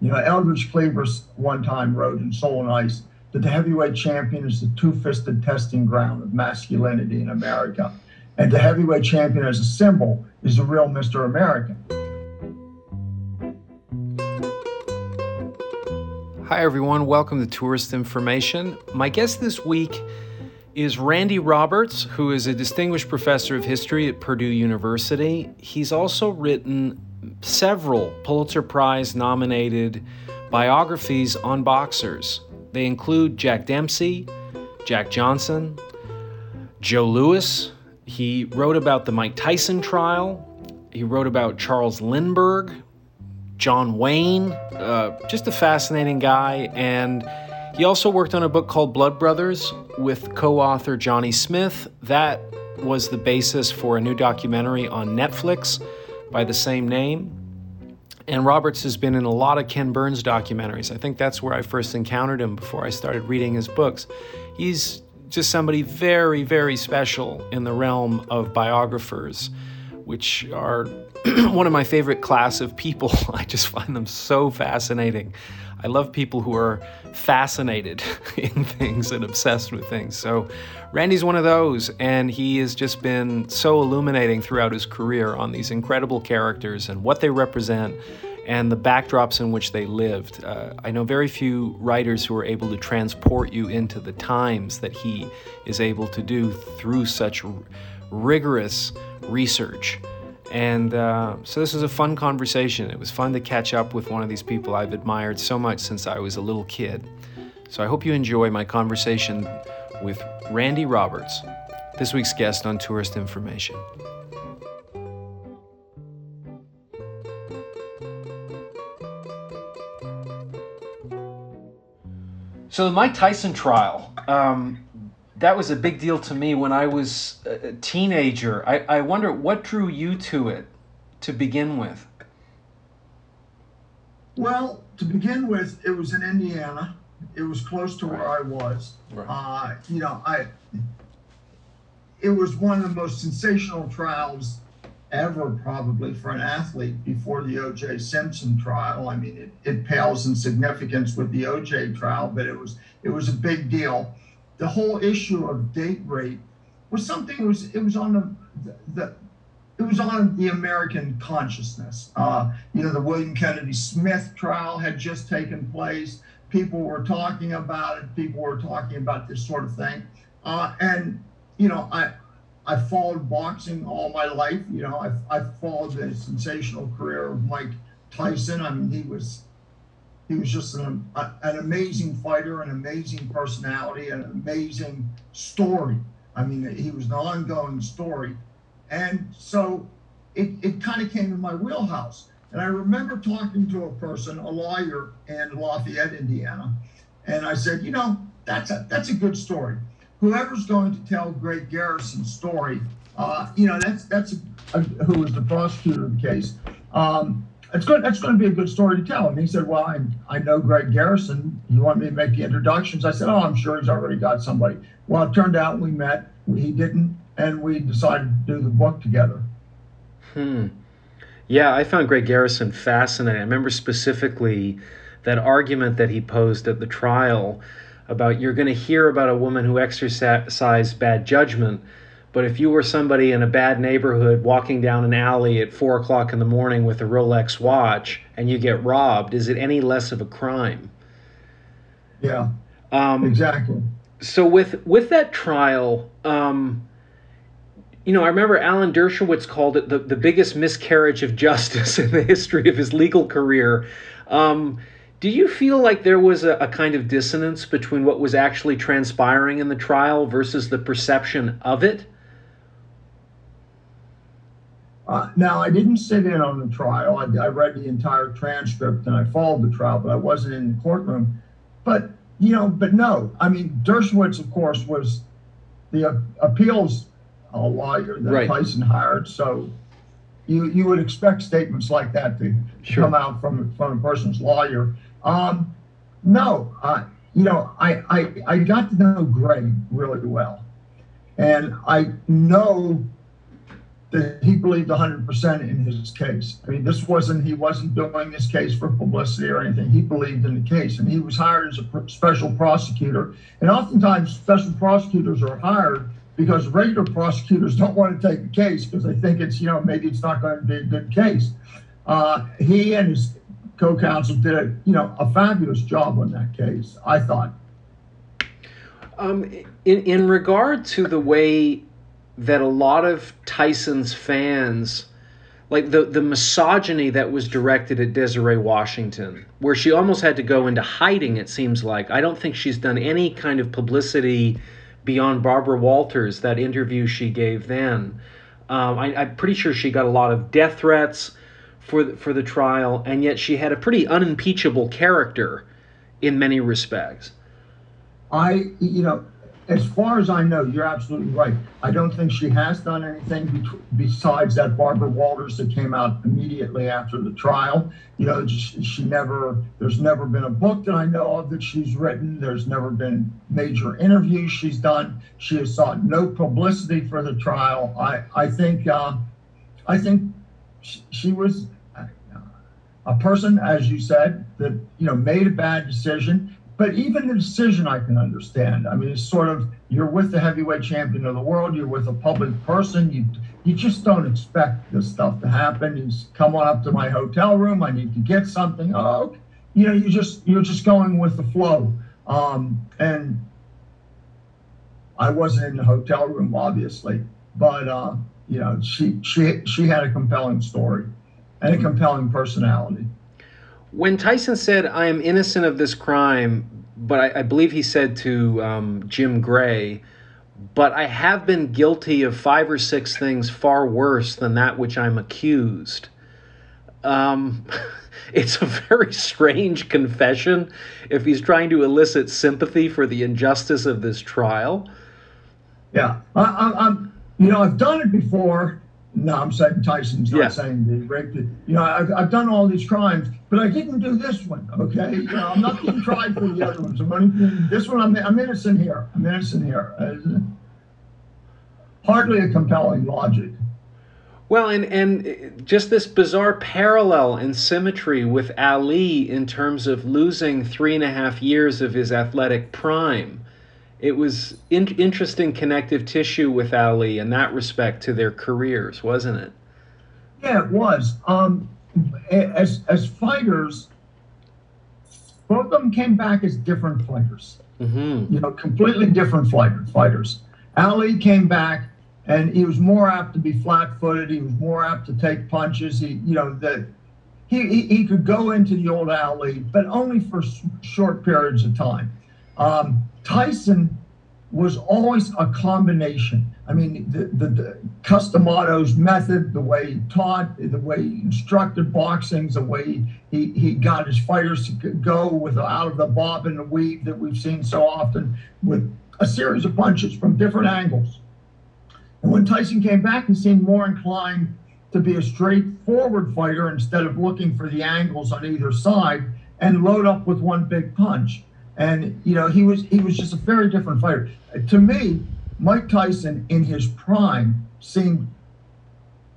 You know, Eldridge Cleaver one time wrote in Soul on Ice that the heavyweight champion is the two-fisted testing ground of masculinity in America. And the heavyweight champion as a symbol is the real Mr. American. Hi, everyone. Welcome to Tourist Information. My guest this week is Randy Roberts, who is a distinguished professor of history at Purdue University. He's also written several Pulitzer Prize nominated biographies on boxers. They include Jack Dempsey, Jack Johnson, Joe Louis. He wrote about the Mike Tyson trial. He wrote about Charles Lindbergh, John Wayne, uh, just a fascinating guy. And he also worked on a book called Blood Brothers with co author Johnny Smith. That was the basis for a new documentary on Netflix by the same name. And Roberts has been in a lot of Ken Burns documentaries. I think that's where I first encountered him before I started reading his books. He's just somebody very, very special in the realm of biographers, which are one of my favorite class of people. I just find them so fascinating. I love people who are fascinated in things and obsessed with things. So, Randy's one of those, and he has just been so illuminating throughout his career on these incredible characters and what they represent and the backdrops in which they lived. Uh, I know very few writers who are able to transport you into the times that he is able to do through such r- rigorous research. And uh, so this was a fun conversation. It was fun to catch up with one of these people I've admired so much since I was a little kid. So I hope you enjoy my conversation with Randy Roberts, this week's guest on Tourist Information. So the Mike Tyson trial, um, that was a big deal to me when I was a teenager. I, I wonder what drew you to it to begin with. Well, to begin with, it was in Indiana. It was close to right. where I was. Right. Uh, you know, I. It was one of the most sensational trials ever, probably for an athlete before the O.J. Simpson trial. I mean, it, it pales in significance with the O.J. trial, but it was it was a big deal the whole issue of date rape was something was it was on the, the it was on the American consciousness. Uh, you know, the William Kennedy Smith trial had just taken place. People were talking about it. People were talking about this sort of thing. Uh, and, you know, I, I followed boxing all my life. You know, I, I followed the sensational career of Mike Tyson. I mean, he was he was just an, an amazing fighter, an amazing personality, an amazing story. I mean, he was an ongoing story. And so it, it kind of came in my wheelhouse. And I remember talking to a person, a lawyer in Lafayette, Indiana, and I said, you know, that's a that's a good story. Whoever's going to tell Greg Garrison's story, uh, you know, that's that's a, a, who was the prosecutor of the case. Um, it's good. That's going to be a good story to tell. And he said, "Well, I, I know Greg Garrison. You want me to make the introductions?" I said, "Oh, I'm sure he's already got somebody." Well, it turned out we met. He didn't, and we decided to do the book together. Hmm. Yeah, I found Greg Garrison fascinating. I remember specifically that argument that he posed at the trial about you're going to hear about a woman who exercised bad judgment but if you were somebody in a bad neighborhood walking down an alley at four o'clock in the morning with a Rolex watch and you get robbed, is it any less of a crime? Yeah. Um, exactly. So with with that trial, um, you know, I remember Alan Dershowitz called it the, the biggest miscarriage of justice in the history of his legal career. Um, do you feel like there was a, a, kind of dissonance between what was actually transpiring in the trial versus the perception of it? Uh, now, I didn't sit in on the trial. I, I, read the entire transcript and I followed the trial, but I wasn't in the courtroom. But, you know, but no, I mean, Dershowitz, of course, was the uh, appeals uh, lawyer that right. Tyson hired. So you, you would expect statements like that to sure. come out from, from a person's lawyer. Um, no, uh, you know, I, I, I got to know Greg really well. And I know that he believed 100% in his case. I mean, this wasn't, he wasn't doing this case for publicity or anything. He believed in the case. And he was hired as a special prosecutor. And oftentimes, special prosecutors are hired because regular prosecutors don't want to take the case because they think it's, you know, maybe it's not going to be a good case. Uh, he and his co-counsel did a, you know, a fabulous job on that case, I thought. Um, in, in regard to the way that a lot of Tyson's fans, like the, the misogyny that was directed at Desiree Washington, where she almost had to go into hiding, it seems like. I don't think she's done any kind of publicity beyond Barbara Walters, that interview she gave then. Um, I, am pretty sure she got a lot of death threats for the, for the trial, and yet she had a pretty unimpeachable character in many respects. I, you know, as far as I know, you're absolutely right. I don't think she has done anything be- besides that Barbara Walters that came out immediately after the trial. You know, she, she, never, there's never been a book that I know of that she's written. There's never been major interviews she's done. She has sought no publicity for the trial. I, I think, uh, I think she, she was a person, as you said, that, you know, made a bad decision but even the decision I can understand. I mean, it's sort of you're with the heavyweight champion of the world, you're with a public person, you you just don't expect this stuff to happen. He's come on up to my hotel room, I need to get something. Oh, you know, you just you're just going with the flow. Um, and I wasn't in the hotel room, obviously, but uh, you know, she she she had a compelling story and a compelling personality. When Tyson said, I am innocent of this crime, but I, I believe he said to um, Jim Gray, but I have been guilty of five or six things far worse than that which I'm accused. Um, it's a very strange confession if he's trying to elicit sympathy for the injustice of this trial. Yeah, I, am you know, I've done it before, no, I'm saying Tyson's not yeah. saying he raped it. You know, I've, I've done all these crimes, but I didn't do this one. Okay, you know, I'm not being tried for the other ones. I'm only, this one, I'm, I'm innocent here. I'm innocent here. Uh, hardly a compelling logic. Well, and and just this bizarre parallel and symmetry with Ali in terms of losing three and a half years of his athletic prime it was in- interesting connective tissue with Ali in that respect to their careers, wasn't it? Yeah, it was. Um, as as fighters, both of them came back as different fighters. Mm-hmm. You know, completely different fighter, fighters. Ali came back, and he was more apt to be flat-footed. He was more apt to take punches. He, you know, that he, he, he could go into the old Ali, but only for short periods of time. Um, Tyson was always a combination. I mean, the, the, the Cus method, the way he taught, the way he instructed boxing, the way he, he got his fighters to go with out of the bob and the weave that we've seen so often with a series of punches from different angles. And when Tyson came back, he seemed more inclined to be a straightforward fighter instead of looking for the angles on either side and load up with one big punch. And you know, he was he was just a very different fighter. To me, Mike Tyson in his prime seemed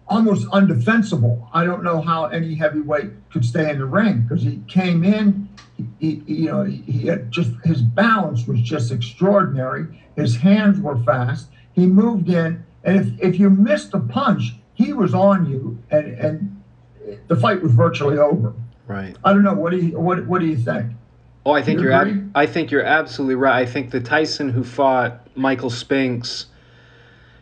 almost undefensible. I don't know how any heavyweight could stay in the ring because he came in, he, he, you know, he had just his balance was just extraordinary. His hands were fast. He moved in, and if, if you missed a punch, he was on you, and and the fight was virtually over. Right. I don't know. What do you what what do you think? Oh, I think you are ab- I think you're absolutely right. I think the Tyson who fought Michael Spinks,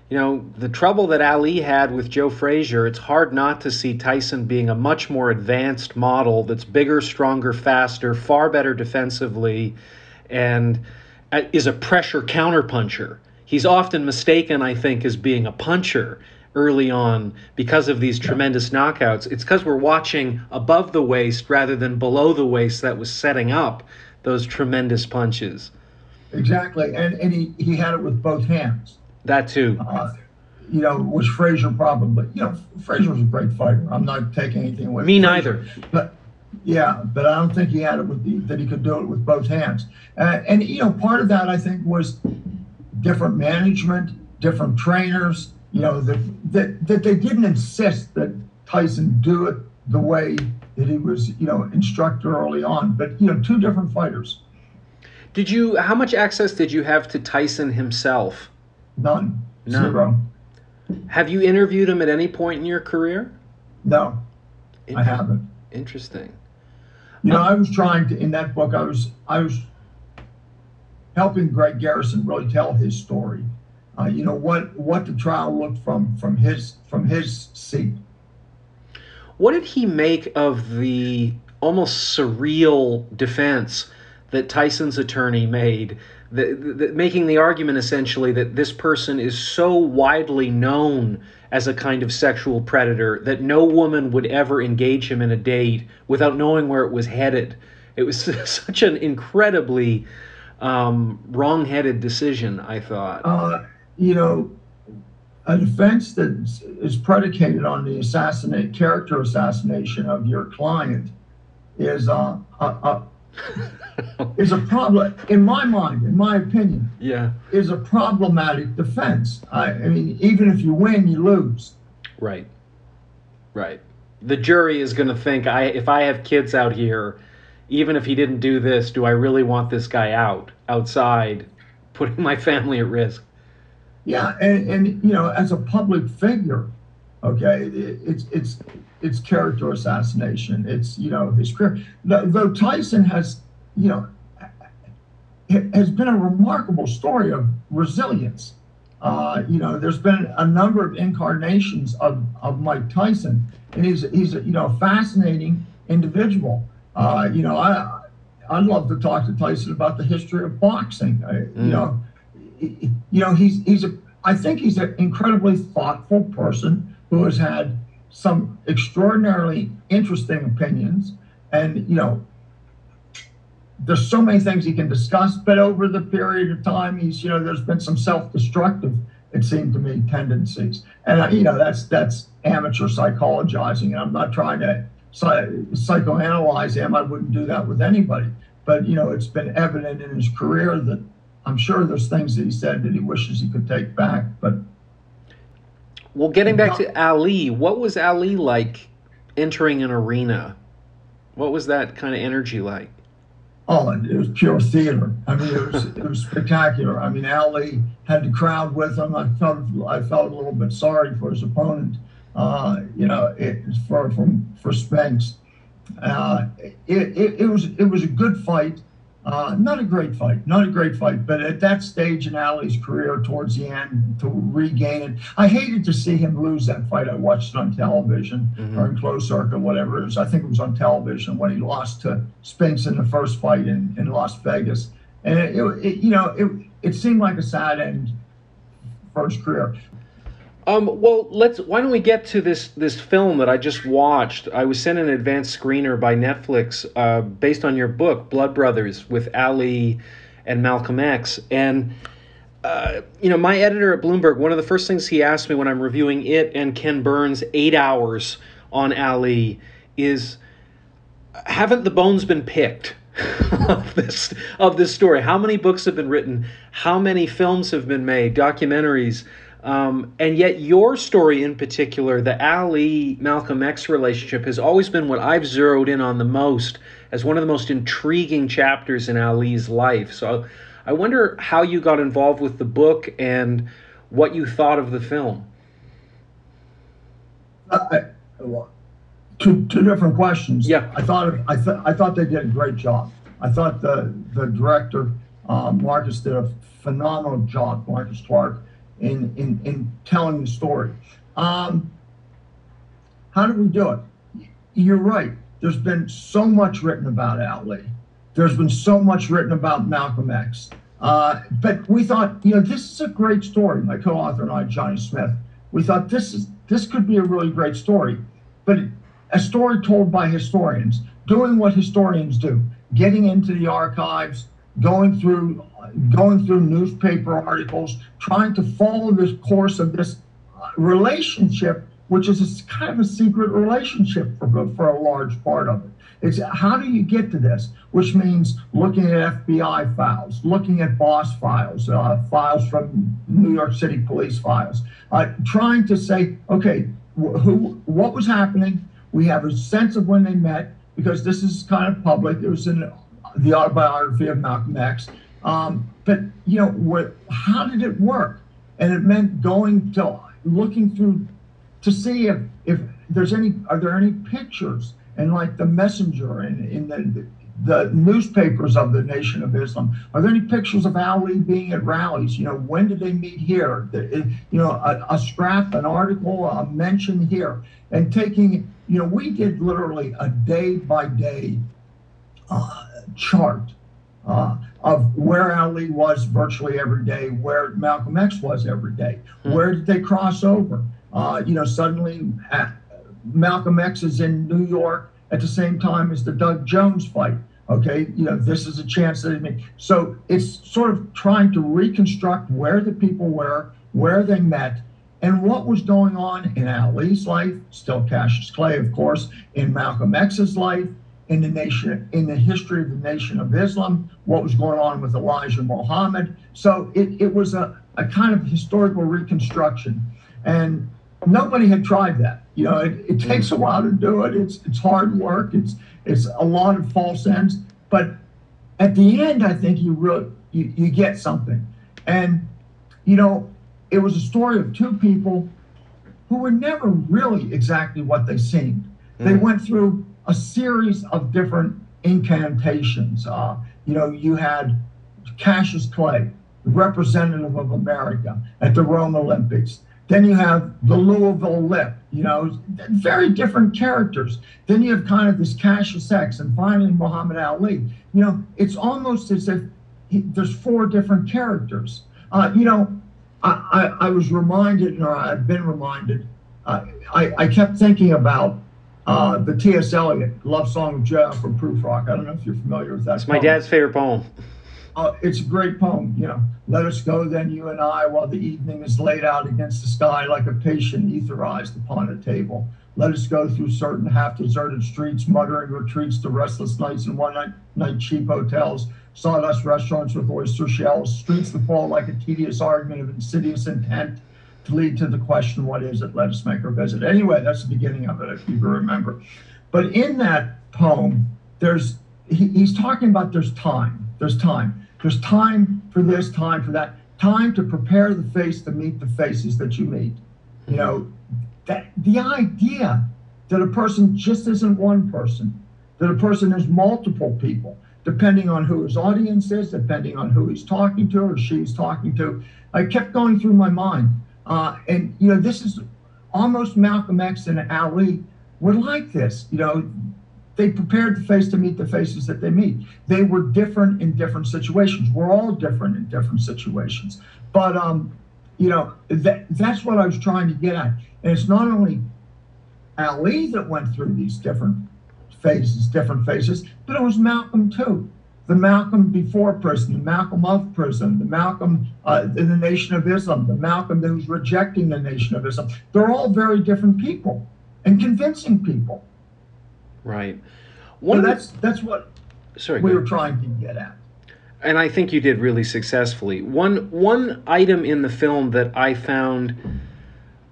you know, the trouble that Ali had with Joe Frazier, it's hard not to see Tyson being a much more advanced model that's bigger, stronger, faster, far better defensively, and uh, is a pressure counterpuncher. He's often mistaken, I think, as being a puncher early on because of these tremendous knockouts. It's because we're watching above the waist rather than below the waist that was setting up those tremendous punches. Exactly, and and he, he had it with both hands. That too. Uh, you know, was Frazier probably? But you know, Frazier was a great fighter. I'm not taking anything away. Me neither. But yeah, but I don't think he had it with the, that he could do it with both hands. Uh, and you know, part of that I think was different management, different trainers, you know, that, that, that they didn't insist that Tyson do it the way that he was, you know, instructed early on, but, you know, two different fighters. Did you, how much access did you have to Tyson himself? None. None. Zero. Have you interviewed him at any point in your career? No, I haven't. Interesting. You know, um, I was trying to in that book. I was I was helping Greg Garrison really tell his story. Uh, you know what what the trial looked from from his from his seat. What did he make of the almost surreal defense that Tyson's attorney made, the, the, making the argument essentially that this person is so widely known as a kind of sexual predator that no woman would ever engage him in a date without knowing where it was headed. It was such an incredibly um, wrong-headed decision. I thought. Uh, you know, a defense that is predicated on the assassinate character assassination of your client is uh, a, a is a problem in my mind, in my opinion. Yeah, is a problematic defense. I, I mean, even if you win, you lose. Right, right. The jury is going to think, I if I have kids out here, even if he didn't do this, do I really want this guy out outside, putting my family at risk? Yeah, and, and you know, as a public figure, okay, it, it's it's it's character assassination. It's you know his career. Though Tyson has you know has been a remarkable story of resilience. Uh, you know, there's been a number of incarnations of, of Mike Tyson, and he's he's you know a fascinating individual. Uh, you know, I I'd love to talk to Tyson about the history of boxing. I, mm. You know, you know he's he's a I think he's an incredibly thoughtful person who has had some extraordinarily interesting opinions. And, you know, there's so many things he can discuss, but over the period of time, he's, you know, there's been some self destructive, it seemed to me, tendencies. And, uh, you know, that's, that's amateur psychologizing. And I'm not trying to psychoanalyze him. I wouldn't do that with anybody. But, you know, it's been evident in his career that I'm sure there's things that he said that he wishes he could take back, but well, getting back to Ali, what was Ali like entering an arena? What was that kind of energy like? Oh, it was pure theater. I mean, it was it was spectacular. I mean, Ali had the crowd with him. I felt I felt a little bit sorry for his opponent. Uh, you know, it for for for Spinks. Uh, it, it, it was it was a good fight. Uh, not a great fight, not a great fight, but at that stage in Ali's career, towards the end, to regain it, I hated to see him lose that fight. I watched it on television mm-hmm. or in closed circuit, whatever it is. I think it was on television when he lost to Spinks in the first fight in, in Las Vegas, and it, it, you know, it it seemed like a sad end for his career. Um, well, let's. Why don't we get to this this film that I just watched? I was sent an advanced screener by Netflix, uh, based on your book, Blood Brothers, with Ali and Malcolm X. And uh, you know, my editor at Bloomberg, one of the first things he asked me when I'm reviewing it and Ken Burns' eight hours on Ali is, haven't the bones been picked? of this of this story how many books have been written how many films have been made documentaries um, and yet, your story in particular, the Ali Malcolm X relationship, has always been what I've zeroed in on the most as one of the most intriguing chapters in Ali's life. So I wonder how you got involved with the book and what you thought of the film. Uh, two, two different questions. Yeah. I thought I, th- I thought they did a great job. I thought the the director um, Marcus did a phenomenal job. Marcus Twark in, in, in telling the story. Um, how do we do it? You're right. There's been so much written about Ali. There's been so much written about Malcolm X. Uh, but we thought, you know, this is a great story. My co-author and I, Johnny Smith, we thought this is this could be a really great story, but a story told by historians, doing what historians do, getting into the archives, going through going through newspaper articles, trying to follow this course of this relationship, which is a, kind of a secret relationship for, for a large part of it. It's how do you get to this? Which means looking at FBI files, looking at BOSS files, uh, files from New York City police files, uh, trying to say, okay, wh- who, what was happening? We have a sense of when they met because this is kind of public. It was in the autobiography of Malcolm X. Um, but you know, what, how did it work? And it meant going to looking through to see if if there's any are there any pictures and like the messenger and in the the newspapers of the Nation of Islam. Are there any pictures of Ali being at rallies? You know, when did they meet here? You know, a, a scrap, an article, a mention here, and taking. You know, we did literally a day by day uh, chart uh, of where Ali was virtually every day, where Malcolm X was every day. Hmm. Where did they cross over? Uh, you know, suddenly uh, Malcolm X is in New York at the same time as the Doug Jones fight. Okay, you know, this is a chance that I mean. So it's sort of trying to reconstruct where the people were, where they met, and what was going on in Ali's life, still Cassius Clay, of course, in Malcolm X's life, in the nation, in the history of the Nation of Islam, what was going on with Elijah Muhammad. So it, it was a, a kind of historical reconstruction. And nobody had tried that. You know, it, it takes a while to do it. It's it's hard work. It's it's a lot of false ends. But at the end, I think you really you, you get something. And you know, it was a story of two people who were never really exactly what they seemed. Mm. They went through a series of different incantations. Uh, you know, you had Cassius Clay, representative of America at the Rome Olympics. Then you have the Louisville Lip, you know, very different characters. Then you have kind of this Cassius X, and finally Muhammad Ali. You know, it's almost as if he, there's four different characters. Uh, you know, I, I, I, was reminded, or I've been reminded, uh, I, I kept thinking about uh, the T.S. Eliot Love Song of J. Alfred Prufrock. I don't know if you're familiar with that. It's poem. my dad's favorite poem. Uh, it's a great poem. You know, let us go then, you and I, while the evening is laid out against the sky like a patient etherized upon a table. Let us go through certain half deserted streets, muttering retreats to restless nights and one night, night cheap hotels, sawdust restaurants with oyster shells, streets that fall like a tedious argument of insidious intent to lead to the question, what is it? Let us make our visit. Anyway, that's the beginning of it, if you remember. But in that poem, there's he, he's talking about there's time. There's time. There's time for this, time for that. Time to prepare the face to meet the faces that you meet. You know, that the idea that a person just isn't one person, that a person is multiple people, depending on who his audience is, depending on who he's talking to or she's talking to. I kept going through my mind. Uh, and, you know, this is almost Malcolm X and Ali were like this. You know, they prepared the face to meet the faces that they meet. They were different in different situations. We're all different in different situations. But, um, you know, that, that's what I was trying to get at. And it's not only Ali that went through these different phases, different phases, but it was Malcolm too the Malcolm before prison, the Malcolm of prison, the Malcolm uh, in the Nation of Islam, the Malcolm who's rejecting the Nation of Islam. They're all very different people and convincing people. Right. One so that's that's what sorry, we were trying to get at. And I think you did really successfully. One one item in the film that I found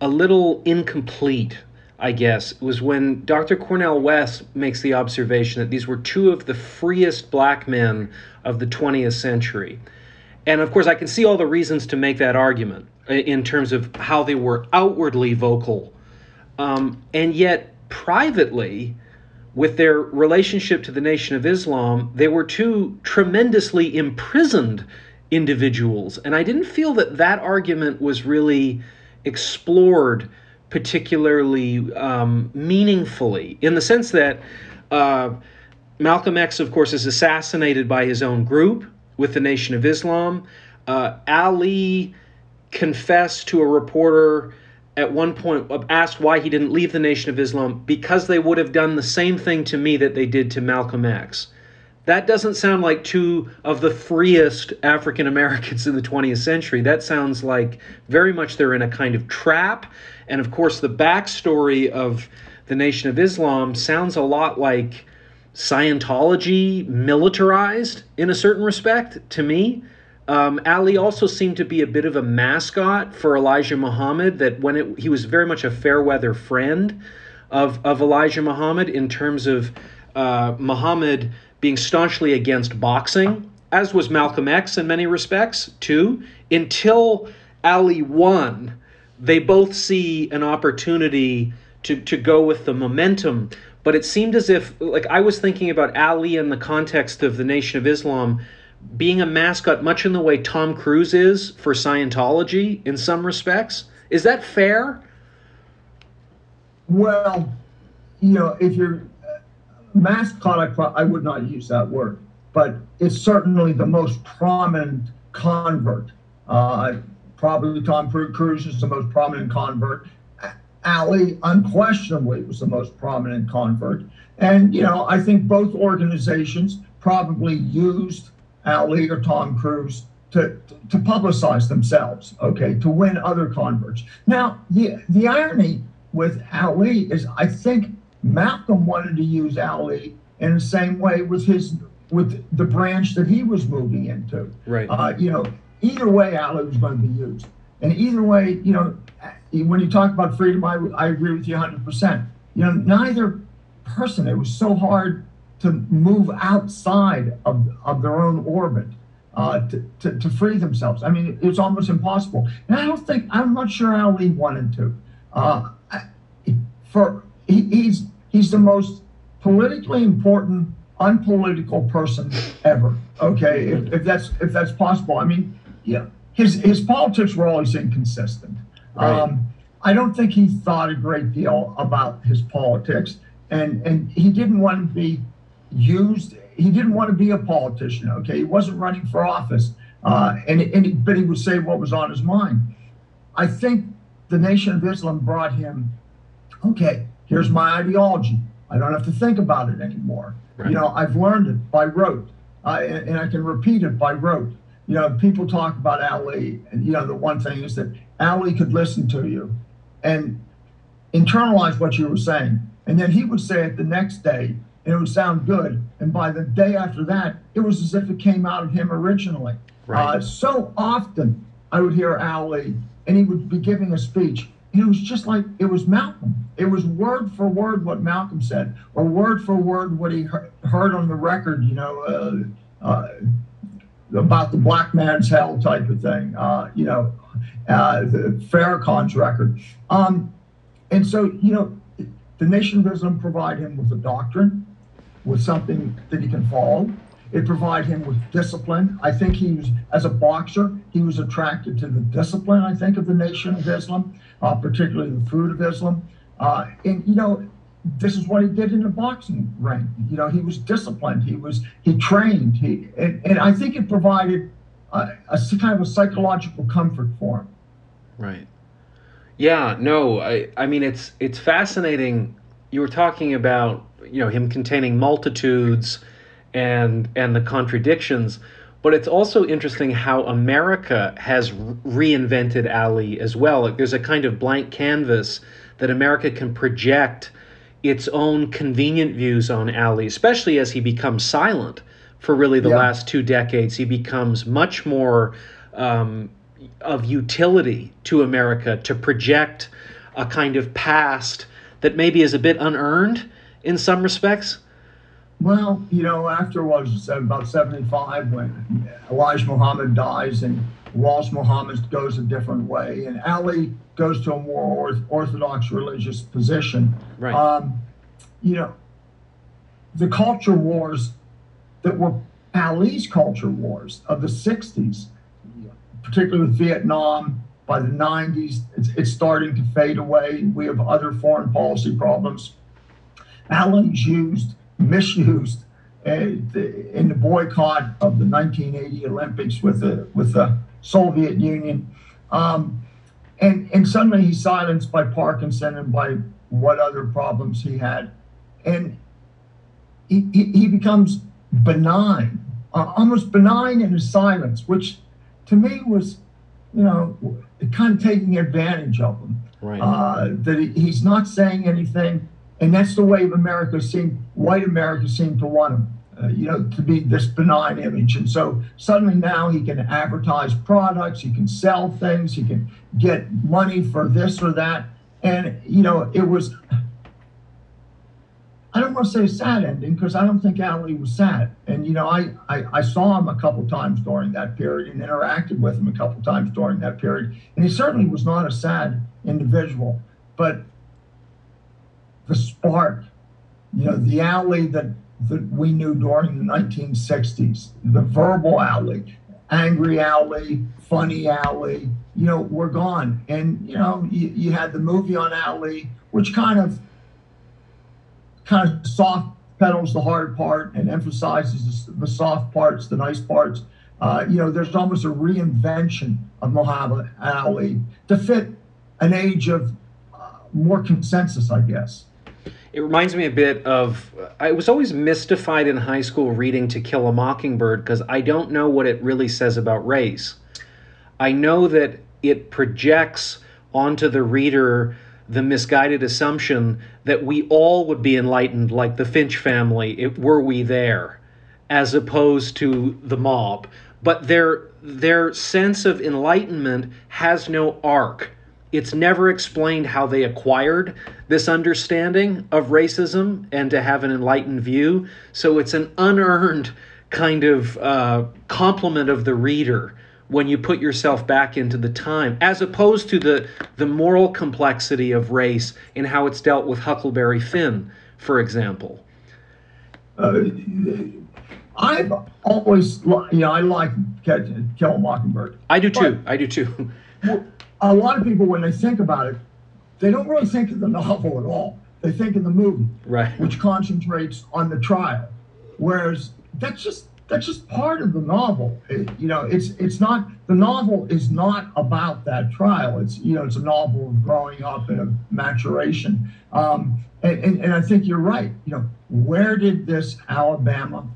a little incomplete I guess, was when Dr. Cornel West makes the observation that these were two of the freest black men of the 20th century. And of course, I can see all the reasons to make that argument in terms of how they were outwardly vocal. Um, and yet, privately, with their relationship to the Nation of Islam, they were two tremendously imprisoned individuals. And I didn't feel that that argument was really explored particularly um, meaningfully in the sense that uh, Malcolm X, of course, is assassinated by his own group with the Nation of Islam. Uh, Ali confessed to a reporter at one point, uh, asked why he didn't leave the Nation of Islam because they would have done the same thing to me that they did to Malcolm X. That doesn't sound like two of the freest African Americans in the 20th century. That sounds like very much they're in a kind of trap. And of course, the backstory of the Nation of Islam sounds a lot like Scientology militarized in a certain respect to me. Um, Ali also seemed to be a bit of a mascot for Elijah Muhammad, that when it, he was very much a fair weather friend of, of Elijah Muhammad in terms of uh, Muhammad being staunchly against boxing, as was Malcolm X in many respects, too, until Ali won. They both see an opportunity to, to go with the momentum. But it seemed as if, like, I was thinking about Ali in the context of the Nation of Islam being a mascot much in the way Tom Cruise is for Scientology in some respects. Is that fair? Well, you know, if you're uh, mascot, I, I would not use that word, but it's certainly the most prominent convert. Uh, probably Tom Cruise is the most prominent convert. Ali unquestionably was the most prominent convert. And, you know, I think both organizations probably used Ali or Tom Cruise to, to publicize themselves, okay, to win other converts. Now, the, the irony with Ali is I think Malcolm wanted to use Ali in the same way with his with the branch that he was moving into. Right. Uh, you know, either way, Ali was going to be used. And either way, you know, when you talk about freedom, I, I agree with you 100%. You know, neither person, it was so hard to move outside of, of their own orbit uh, to, to, to, free themselves. I mean, it, was almost impossible. And I don't think, I'm not sure Ali wanted to. Uh, for he, he's he's the most politically important unpolitical person ever. Okay, if, if that's if that's possible. I mean, yeah, his his politics were always inconsistent. Right. Um, I don't think he thought a great deal about his politics, and and he didn't want to be used. He didn't want to be a politician. Okay, he wasn't running for office, uh, and and but he would say what was on his mind. I think the Nation of Islam brought him. Okay, here's my ideology. I don't have to think about it anymore. Right. You know, I've learned it by rote, uh, and, and I can repeat it by rote you know, people talk about Ali, and you know, the one thing is that Ali could listen to you and internalize what you were saying. And then he would say it the next day, and it would sound good. And by the day after that, it was as if it came out of him originally. Right. Uh, so often I would hear Ali, and he would be giving a speech, and it was just like it was Malcolm. It was word for word what Malcolm said, or word for word what he heard on the record, you know. Uh, uh, about the black man's hell type of thing, uh, you know, uh, the Farrakhan's record. Um, and so, you know, the Nation of Islam provide him with a doctrine, with something that he can follow. It provide him with discipline. I think he was, as a boxer, he was attracted to the discipline, I think, of the Nation of Islam, uh, particularly the fruit of Islam. Uh, and, you know, this is what he did in the boxing ring. You know, he was disciplined. He was he trained. He and, and I think it provided a, a, kind of a psychological comfort for him. Right. Yeah. No. I. I mean, it's it's fascinating. You were talking about you know him containing multitudes, and and the contradictions. But it's also interesting how America has reinvented Ali as well. There's a kind of blank canvas that America can project its own convenient views on Ali, especially as he becomes silent for really the yeah. last two decades. He becomes much more um, of utility to America to project a kind of past that maybe is a bit unearned in some respects. Well, you know, after was about 75 when Elijah Muhammad dies and Wallace Muhammad goes a different way, and Ali goes to a more orthodox religious position. Right. Um, you know, the culture wars that were Ali's culture wars of the 60s, particularly with Vietnam, by the 90s, it's, it's starting to fade away. We have other foreign policy problems. Ali's used, misused in the boycott of the 1980 Olympics with the, with the Soviet Union. Um, and, and suddenly he's silenced by Parkinson and by what other problems he had. And he, he, he becomes benign, uh, almost benign in his silence, which to me was, you know, kind of taking advantage of him. Right. Uh, that he, he's not saying anything and that's the way of America seemed, white America seemed to want him. Uh, you know, to be this benign image. And so suddenly now he can advertise products, he can sell things, he can get money for this or that. And, you know, it was, I don't want to say a sad ending because I don't think Ali was sad. And, you know, I, I, I saw him a couple times during that period and interacted with him a couple times during that period. And he certainly was not a sad individual. But the spark, you know, the Ali that that we knew during the 1960s. The verbal Ali, angry Ali, funny Ali, you know, were gone. And, you know, you, you had the movie on Ali, which kind of kind of soft pedals the hard part and emphasizes the soft parts, the nice parts. Uh, you know, there's almost a reinvention of Muhammad Ali to fit an age of uh, more consensus, I guess. It reminds me a bit of. I was always mystified in high school reading To Kill a Mockingbird because I don't know what it really says about race. I know that it projects onto the reader the misguided assumption that we all would be enlightened like the Finch family if, were we there, as opposed to the mob. But their their sense of enlightenment has no arc it's never explained how they acquired this understanding of racism and to have an enlightened view. So it's an unearned kind of uh, compliment of the reader when you put yourself back into the time, as opposed to the the moral complexity of race and how it's dealt with Huckleberry Finn, for example. Uh, I've always, you know, I like Kill a Mockingbird. I do too. I do too. A lot of people, when they think about it, they don't really think of the novel at all. They think of the movie, right. which concentrates on the trial. Whereas that's just that's just part of the novel. It, you know, it's it's not the novel is not about that trial. It's you know it's a novel of growing up and of maturation. Um, and, and, and I think you're right. You know, where did this Alabama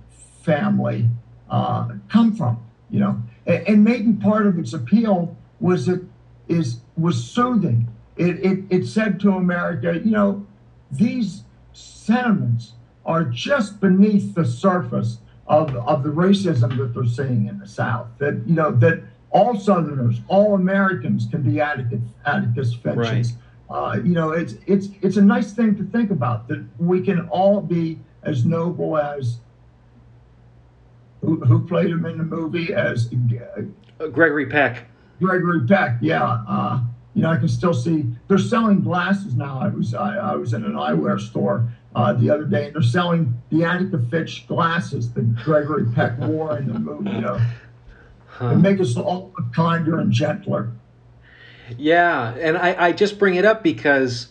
family uh, come from? You know, and, and maybe part of its appeal was that is was soothing. It, it, it said to America, you know, these sentiments are just beneath the surface of, of the racism that they're seeing in the South. That, you know, that all Southerners, all Americans can be Atticus, Atticus Finches. Right. Uh, you know, it's, it's, it's a nice thing to think about that we can all be as noble as who, who played him in the movie as uh, Gregory Peck. Gregory Peck, yeah. Uh, you know, I can still see they're selling glasses now. I was I, I was in an eyewear store uh, the other day, and they're selling the Attica Finch glasses that Gregory Peck wore in the movie. You know, huh. and make us all kinder and gentler. Yeah, and I, I just bring it up because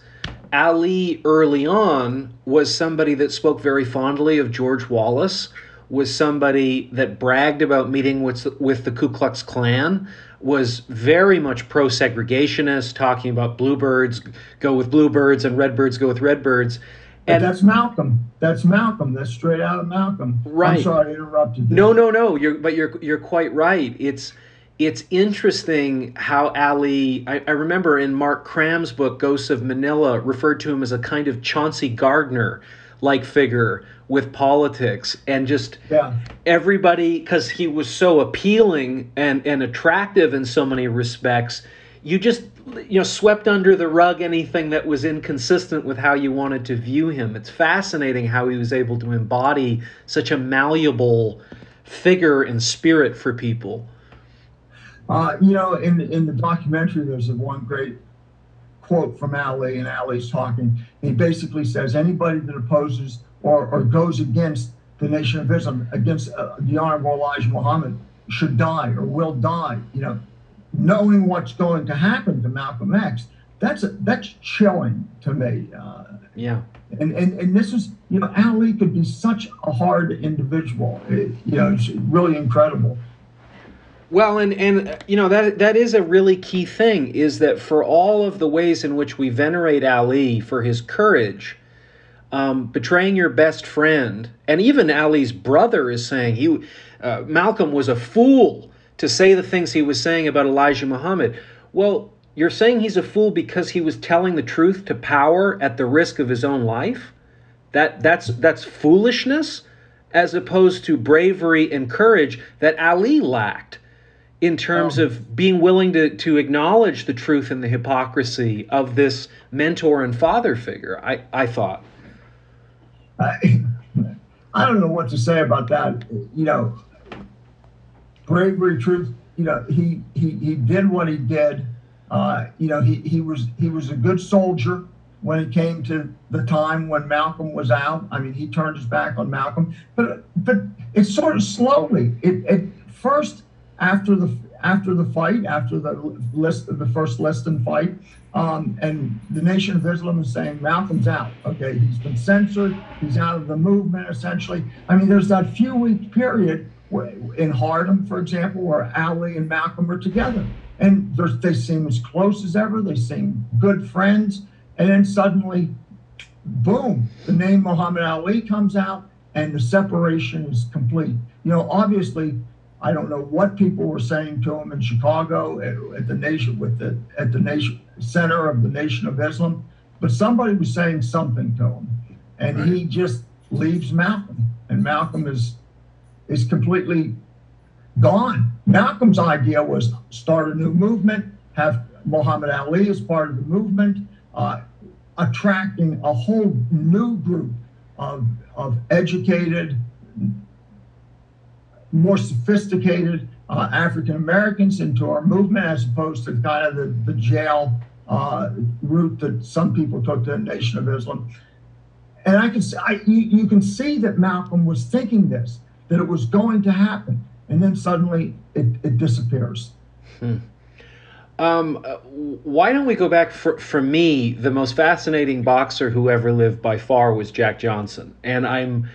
Ali early on was somebody that spoke very fondly of George Wallace, was somebody that bragged about meeting with with the Ku Klux Klan, was very much pro segregationist, talking about bluebirds go with bluebirds and redbirds go with redbirds. And that's Malcolm. That's Malcolm. That's straight out of Malcolm. Right. I'm sorry I interrupted you. No, no, no. You're but you're you're quite right. It's it's interesting how Ali I, I remember in Mark Kram's book, Ghosts of Manila, referred to him as a kind of Chauncey Gardiner like figure with politics and just yeah. everybody because he was so appealing and, and attractive in so many respects. You just you know swept under the rug anything that was inconsistent with how you wanted to view him. It's fascinating how he was able to embody such a malleable figure and spirit for people. Uh, you know in in the documentary there's one great quote from Ali, and Ali's talking. He basically says anybody that opposes or, or goes against the Nation of Islam, against uh, the Honorable Elijah Muhammad, should die or will die. You know, knowing what's going to happen to Malcolm X, that's a, that's chilling to me. Uh, yeah. And, and and this is you know Ali could be such a hard individual. It, you know, it's really incredible. Well, and and you know that that is a really key thing is that for all of the ways in which we venerate Ali for his courage, um, betraying your best friend, and even Ali's brother is saying he, uh, Malcolm was a fool to say the things he was saying about Elijah Muhammad. Well, you're saying he's a fool because he was telling the truth to power at the risk of his own life? That that's that's foolishness as opposed to bravery and courage that Ali lacked in terms oh. of being willing to, to acknowledge the truth and the hypocrisy of this mentor and father figure, I, I thought. I, I don't know what to say about that. You know, bravery, truth, you know, he, he, he did what he did. Uh, you know, he, he was he was a good soldier when it came to the time when Malcolm was out. I mean, he turned his back on Malcolm, but but it's sort of slowly. It, it first after the after the fight, after the list, the first Liston fight, um, and the Nation of Islam is saying Malcolm's out. Okay, he's been censored. He's out of the movement essentially. I mean, there's that few week period where, in Harlem, for example, where Ali and Malcolm are together, and they seem as close as ever. They seem good friends, and then suddenly, boom, the name Muhammad Ali comes out, and the separation is complete. You know, obviously I don't know what people were saying to him in Chicago at, at the nation with the at the nation center of the Nation of Islam, but somebody was saying something to him, and right. he just leaves Malcolm, and Malcolm is is completely gone. Malcolm's idea was start a new movement, have Muhammad Ali as part of the movement, uh, attracting a whole new group of of educated more sophisticated uh, African Americans into our movement as opposed to kind of the, the jail uh, route that some people took to the Nation of Islam. And I can, I, you, you can see that Malcolm was thinking this, that it was going to happen, and then suddenly it, it disappears. Hmm. Um, why don't we go back for, for me? The most fascinating boxer who ever lived by far was Jack Johnson, and I'm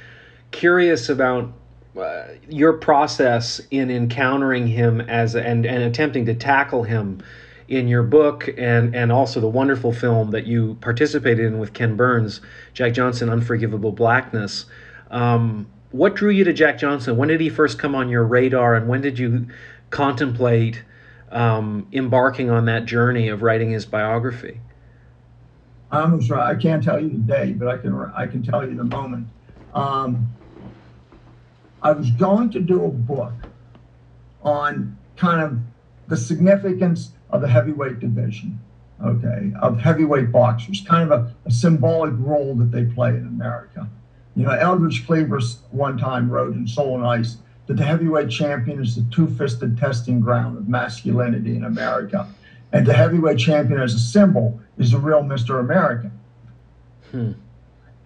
curious about uh, your process in encountering him as and and attempting to tackle him in your book and and also the wonderful film that you participated in with Ken Burns, Jack Johnson, Unforgivable Blackness. Um, what drew you to Jack Johnson? When did he first come on your radar, and when did you contemplate um, embarking on that journey of writing his biography? I'm sorry, I can't tell you the day, but I can I can tell you the moment. Um, I was going to do a book on kind of the significance of the heavyweight division, okay, of heavyweight boxers, kind of a, a symbolic role that they play in America. You know, Eldridge Cleaver one time wrote in Soul on Ice that the heavyweight champion is the two-fisted testing ground of masculinity in America. And the heavyweight champion as a symbol is the real Mr. American. Hmm.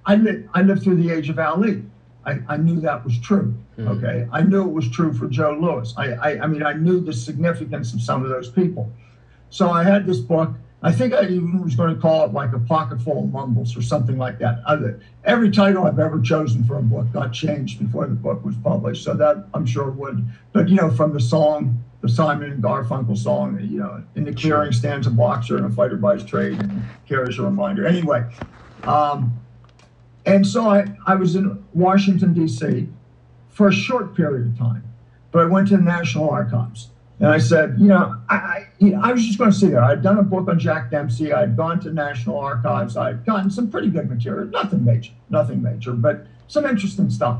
I, lived, I lived through the age of Ali. I, I knew that was true. Mm-hmm. Okay. I knew it was true for Joe Louis. I, I, I mean, I knew the significance of some of those people. So I had this book. I think I even was going to call it like a pocket full of mumbles or something like that. every title I've ever chosen for a book got changed before the book was published. So that I'm sure would. But, you know, from the song, the Simon and Garfunkel song, you know, in the clearing stands a boxer and a fighter by his trade and carries a reminder. Anyway, um, and so I, I was in Washington, D.C. for a short period of time, but I went to the National Archives. And I said, you know, I, I, you know, I was just going to see there. I'd done a book on Jack Dempsey. I'd gone to National Archives. I'd gotten some pretty good material. Nothing major, nothing major, but some interesting stuff.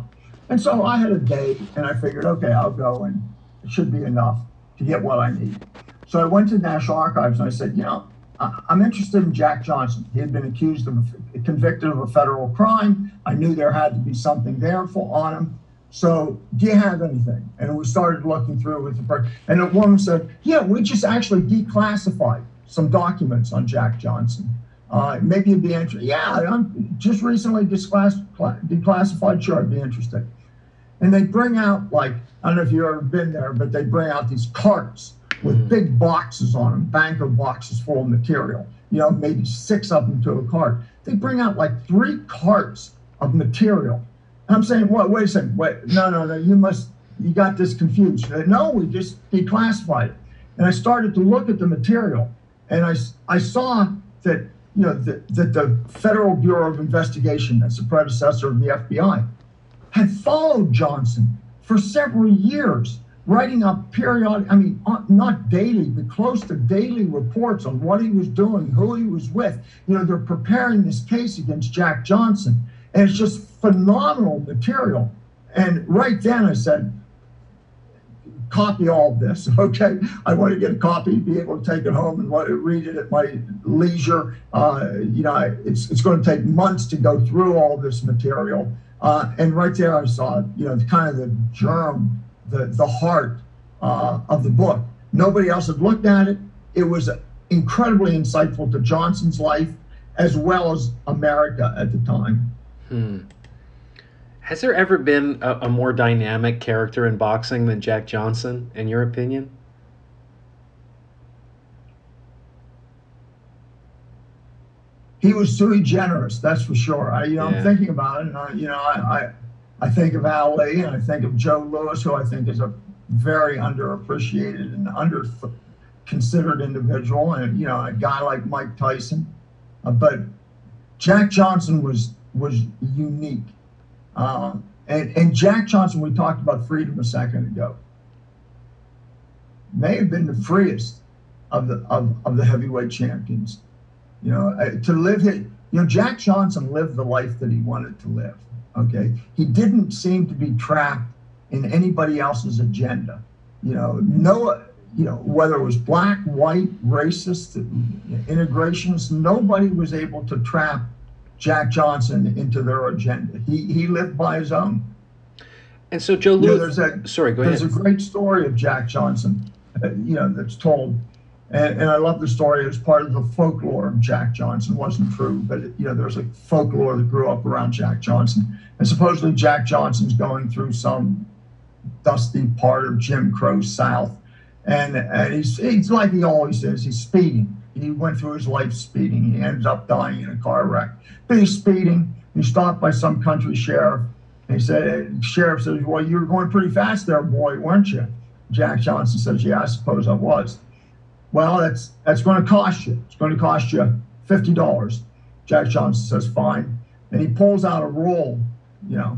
And so I had a day, and I figured, okay, I'll go, and it should be enough to get what I need. So I went to the National Archives, and I said, you know, I'm interested in Jack Johnson. He had been accused of, convicted of a federal crime. I knew there had to be something there for on him. So, do you have anything? And we started looking through with the person. And a woman said, Yeah, we just actually declassified some documents on Jack Johnson. Uh, maybe you'd be interested. Yeah, I'm just recently declassified. Sure, I'd be interested. And they bring out, like, I don't know if you've ever been there, but they bring out these carts with big boxes on them, banker boxes full of material, you know, maybe six of them to a cart. They bring out like three carts of material. I'm saying, what, wait a second, wait, no, no, no, you must, you got this confused. Said, no, we just declassified it. And I started to look at the material and I, I saw that, you know, that, that the Federal Bureau of Investigation, that's the predecessor of the FBI, had followed Johnson for several years writing up periodic, I mean, uh, not daily, but close to daily reports on what he was doing, who he was with. You know, they're preparing this case against Jack Johnson. And it's just phenomenal material. And right then I said, copy all this, okay? I want to get a copy, be able to take it home and read it at my leisure. Uh, you know, it's, it's going to take months to go through all this material. Uh, and right there I saw, you know, kind of the germ the, the heart uh, of the book. Nobody else had looked at it. It was incredibly insightful to Johnson's life as well as America at the time. Hmm. Has there ever been a, a, more dynamic character in boxing than Jack Johnson, in your opinion? He was sui generis, that's for sure. I, you know, yeah. I'm thinking about it, and I, you know, I, I think of Ali and I think of Joe Louis, who I think is a very underappreciated and under considered individual, and you know a guy like Mike Tyson. Uh, but Jack Johnson was was unique, uh, and and Jack Johnson, we talked about freedom a second ago, may have been the freest of the of, of the heavyweight champions. You know, uh, to live his, you know, Jack Johnson lived the life that he wanted to live. Okay. He didn't seem to be trapped in anybody else's agenda. You know, no, you know, whether it was black, white, racist, integrationists, nobody was able to trap Jack Johnson into their agenda. He he lived by his own. And so Joe Louis, you know, there's a, sorry, go there's ahead. There's a great story of Jack Johnson, uh, you know, that's told and, and I love the story. It was part of the folklore of Jack Johnson. It wasn't true, but it, you know, there's a folklore that grew up around Jack Johnson. And supposedly Jack Johnson's going through some dusty part of Jim Crow South, and and he's he's like he always is. He's speeding. He went through his life speeding. He ends up dying in a car wreck. But he's speeding. He's stopped by some country sheriff. He said, sheriff says, "Well, you were going pretty fast there, boy, weren't you?" Jack Johnson says, "Yeah, I suppose I was." Well, that's that's going to cost you. It's going to cost you fifty dollars. Jack Johnson says, fine. And he pulls out a roll, you know,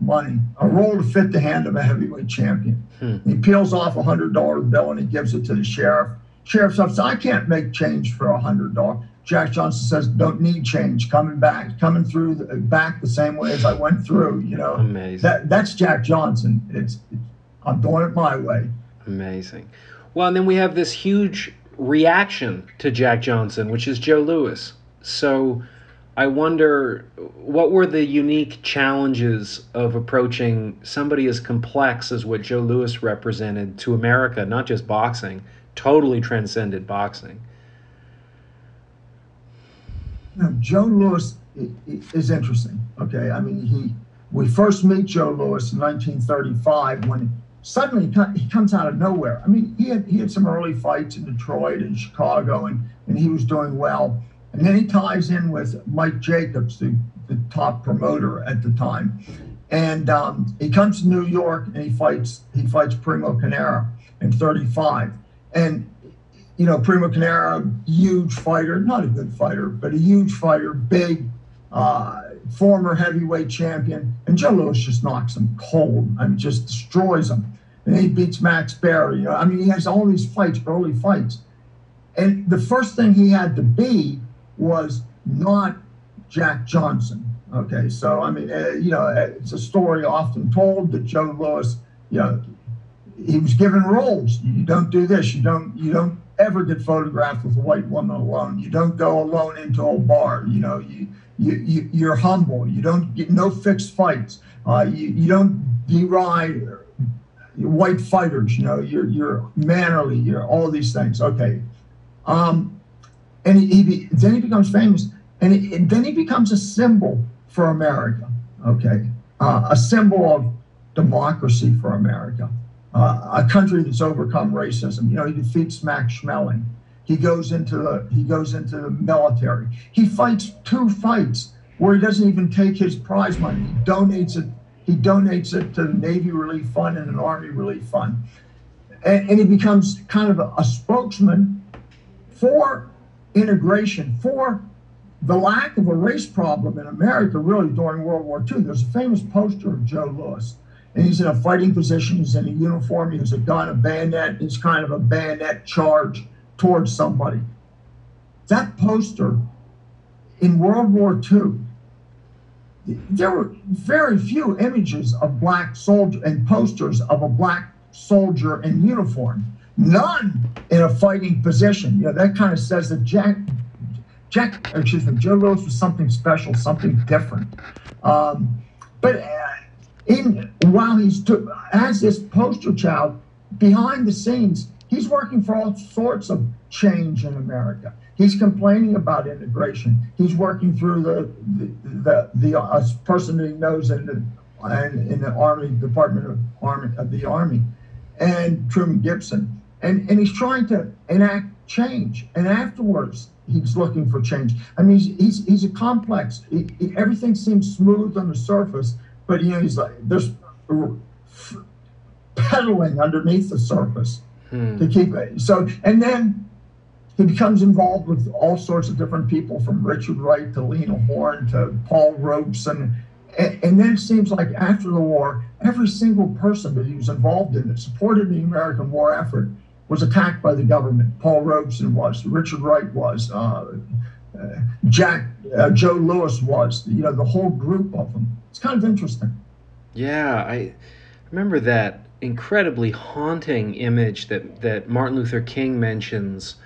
money, a roll to fit the hand of a heavyweight champion. Hmm. He peels off a hundred dollar bill and he gives it to the sheriff. Sheriff says, I can't make change for a hundred dollars. Jack Johnson says, "Don't need change. Coming back, coming through the, back the same way as I went through." You know, amazing. That that's Jack Johnson. It's, it's I'm doing it my way. Amazing. Well, and then we have this huge reaction to Jack Johnson, which is Joe Louis. So I wonder what were the unique challenges of approaching somebody as complex as what Joe Louis represented to America, not just boxing, totally transcended boxing. Now, Joe Louis is interesting. Okay, I mean, he we first meet Joe Louis in 1935 when suddenly he comes out of nowhere. I mean, he had he had some early fights in Detroit and Chicago, and and he was doing well. And then he ties in with Mike Jacobs, the, the top promoter at the time, and um, he comes to New York and he fights he fights Primo Carnera in 35, and you know Primo Carnera, huge fighter, not a good fighter, but a huge fighter, big. Uh, former heavyweight champion, and Joe Louis just knocks him cold. I mean, just destroys him and he beats Max Baer. I mean, he has all these fights, early fights. And the first thing he had to be was not Jack Johnson. Okay, so I mean, uh, you know, it's a story often told that Joe Louis, you know, he was given roles. You don't do this. You don't. You don't ever get photographed with a white woman alone. You don't go alone into a bar. You know, you you, you you're humble. You don't get no fixed fights. Uh, you you don't deride white fighters, you know, you're you're mannerly, you're all these things. Okay, um, and he, he then he becomes famous, and, he, and, then he becomes a symbol for America. Okay, uh, a symbol of democracy for America, uh, a country that's overcome racism. You know, he defeats Max Schmeling. He goes into the he goes into the military. He fights two fights where he doesn't even take his prize money. He donates it he donates it to the Navy Relief Fund and an Army Relief Fund. And, and he becomes kind of a, a spokesman for integration, for the lack of a race problem in America, really, during World War II. There's a famous poster of Joe Louis, and he's in a fighting position. He's in a uniform. He has a gun, a bayonet. He's kind of a bayonet charge towards somebody. That poster in World War II, there were very few images of black soldier and posters of a black soldier in uniform. None in a fighting position. You know, that kind of says that Jack, Jack, excuse me, Joe Louis was something special, something different. Um, but uh, in while he's as this poster child behind the scenes, he's working for all sorts of change in America. He's complaining about integration. He's working through the the the, the uh, person that he knows in the in the Army Department of Army of the Army, and Truman Gibson, and and he's trying to enact change. And afterwards, he's looking for change. I mean, he's he's, he's a complex. He, he, everything seems smooth on the surface, but you know, he's like there's pedaling underneath the surface hmm. to keep it. So, and then he becomes involved with all sorts of different people, from Richard Wright to Lena Horne to Paul Robeson. And, and then it seems like after the war, every single person that he was involved in that supported the American war effort was attacked by the government. Paul Robeson was, Richard Wright was, uh, uh, Jack, uh, Joe Louis was, you know, the whole group of them. It's kind of interesting. Yeah, I remember that incredibly haunting image that, that Martin Luther King mentions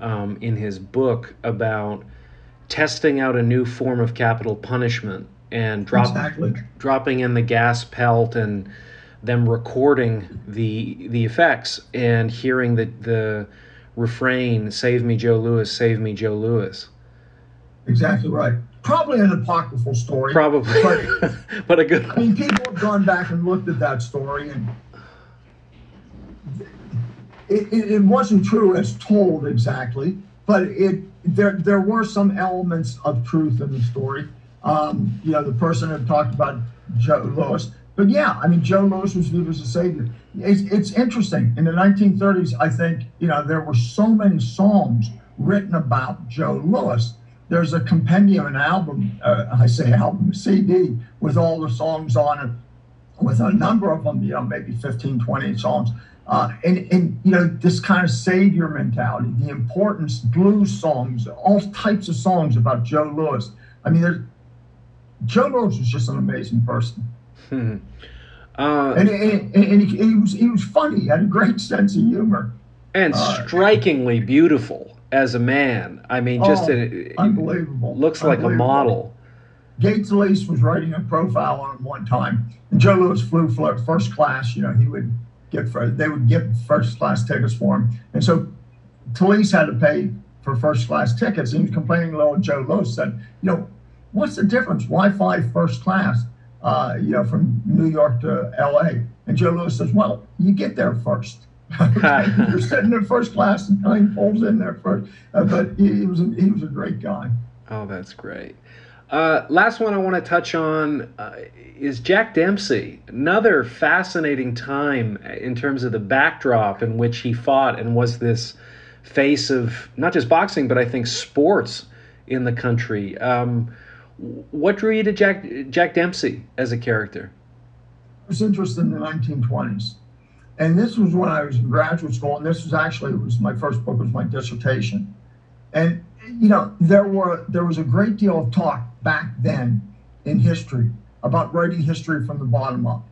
um, in his book about testing out a new form of capital punishment and drop, exactly. dropping in the gas pelt and them recording the the effects and hearing the the refrain "Save me, Joe Louis! Save me, Joe Louis!" Exactly right. Probably an apocryphal story. Probably, but, but a good. I mean, people have gone back and looked at that story, and it, it, it wasn't true as told exactly, but it there there were some elements of truth in the story. Um, you know, the person had talked about Joe Louis, but yeah, I mean, Joe Louis was viewed as a savior. It's, it's interesting. In the 1930s, I think you know there were so many songs written about Joe Louis. there's a compendium, an album, uh, I say album, CD, with all the songs on it, with a number of them, you know, maybe 15, 20 songs. Uh, and, and, you know, this kind of savior mentality, the importance, blues songs, all types of songs about Joe Louis. I mean, there's, Joe Louis was just an amazing person. Hmm. Uh, and, and, and he, he, was, he was funny, he had a great sense of humor. And uh, strikingly beautiful as a man. I mean, just oh, a, unbelievable. Looks like a model. Gay Talese was writing a profile on him one time, and Joe Louis flew first class. You know, he would get they would get first class tickets for him, and so Talese had to pay for first class tickets. And he was complaining a little. Joe Louis said, "You know, what's the difference? Why fly first class? Uh, you know, from New York to L.A." And Joe Louis says, "Well, you get there first. You're sitting in first class and he pulls in there first. Uh, but he, he, was a, he was a great guy. Oh, that's great. Uh, last one I want to touch on uh, is Jack Dempsey. Another fascinating time in terms of the backdrop in which he fought and was this face of not just boxing, but I think sports in the country. Um, what drew you to Jack Jack Dempsey as a character? I was interested in the 1920s and this was when I was in graduate school, and this was actually it was my first book was my dissertation, and you know there were there was a great deal of talk back then in history about writing history from the bottom up.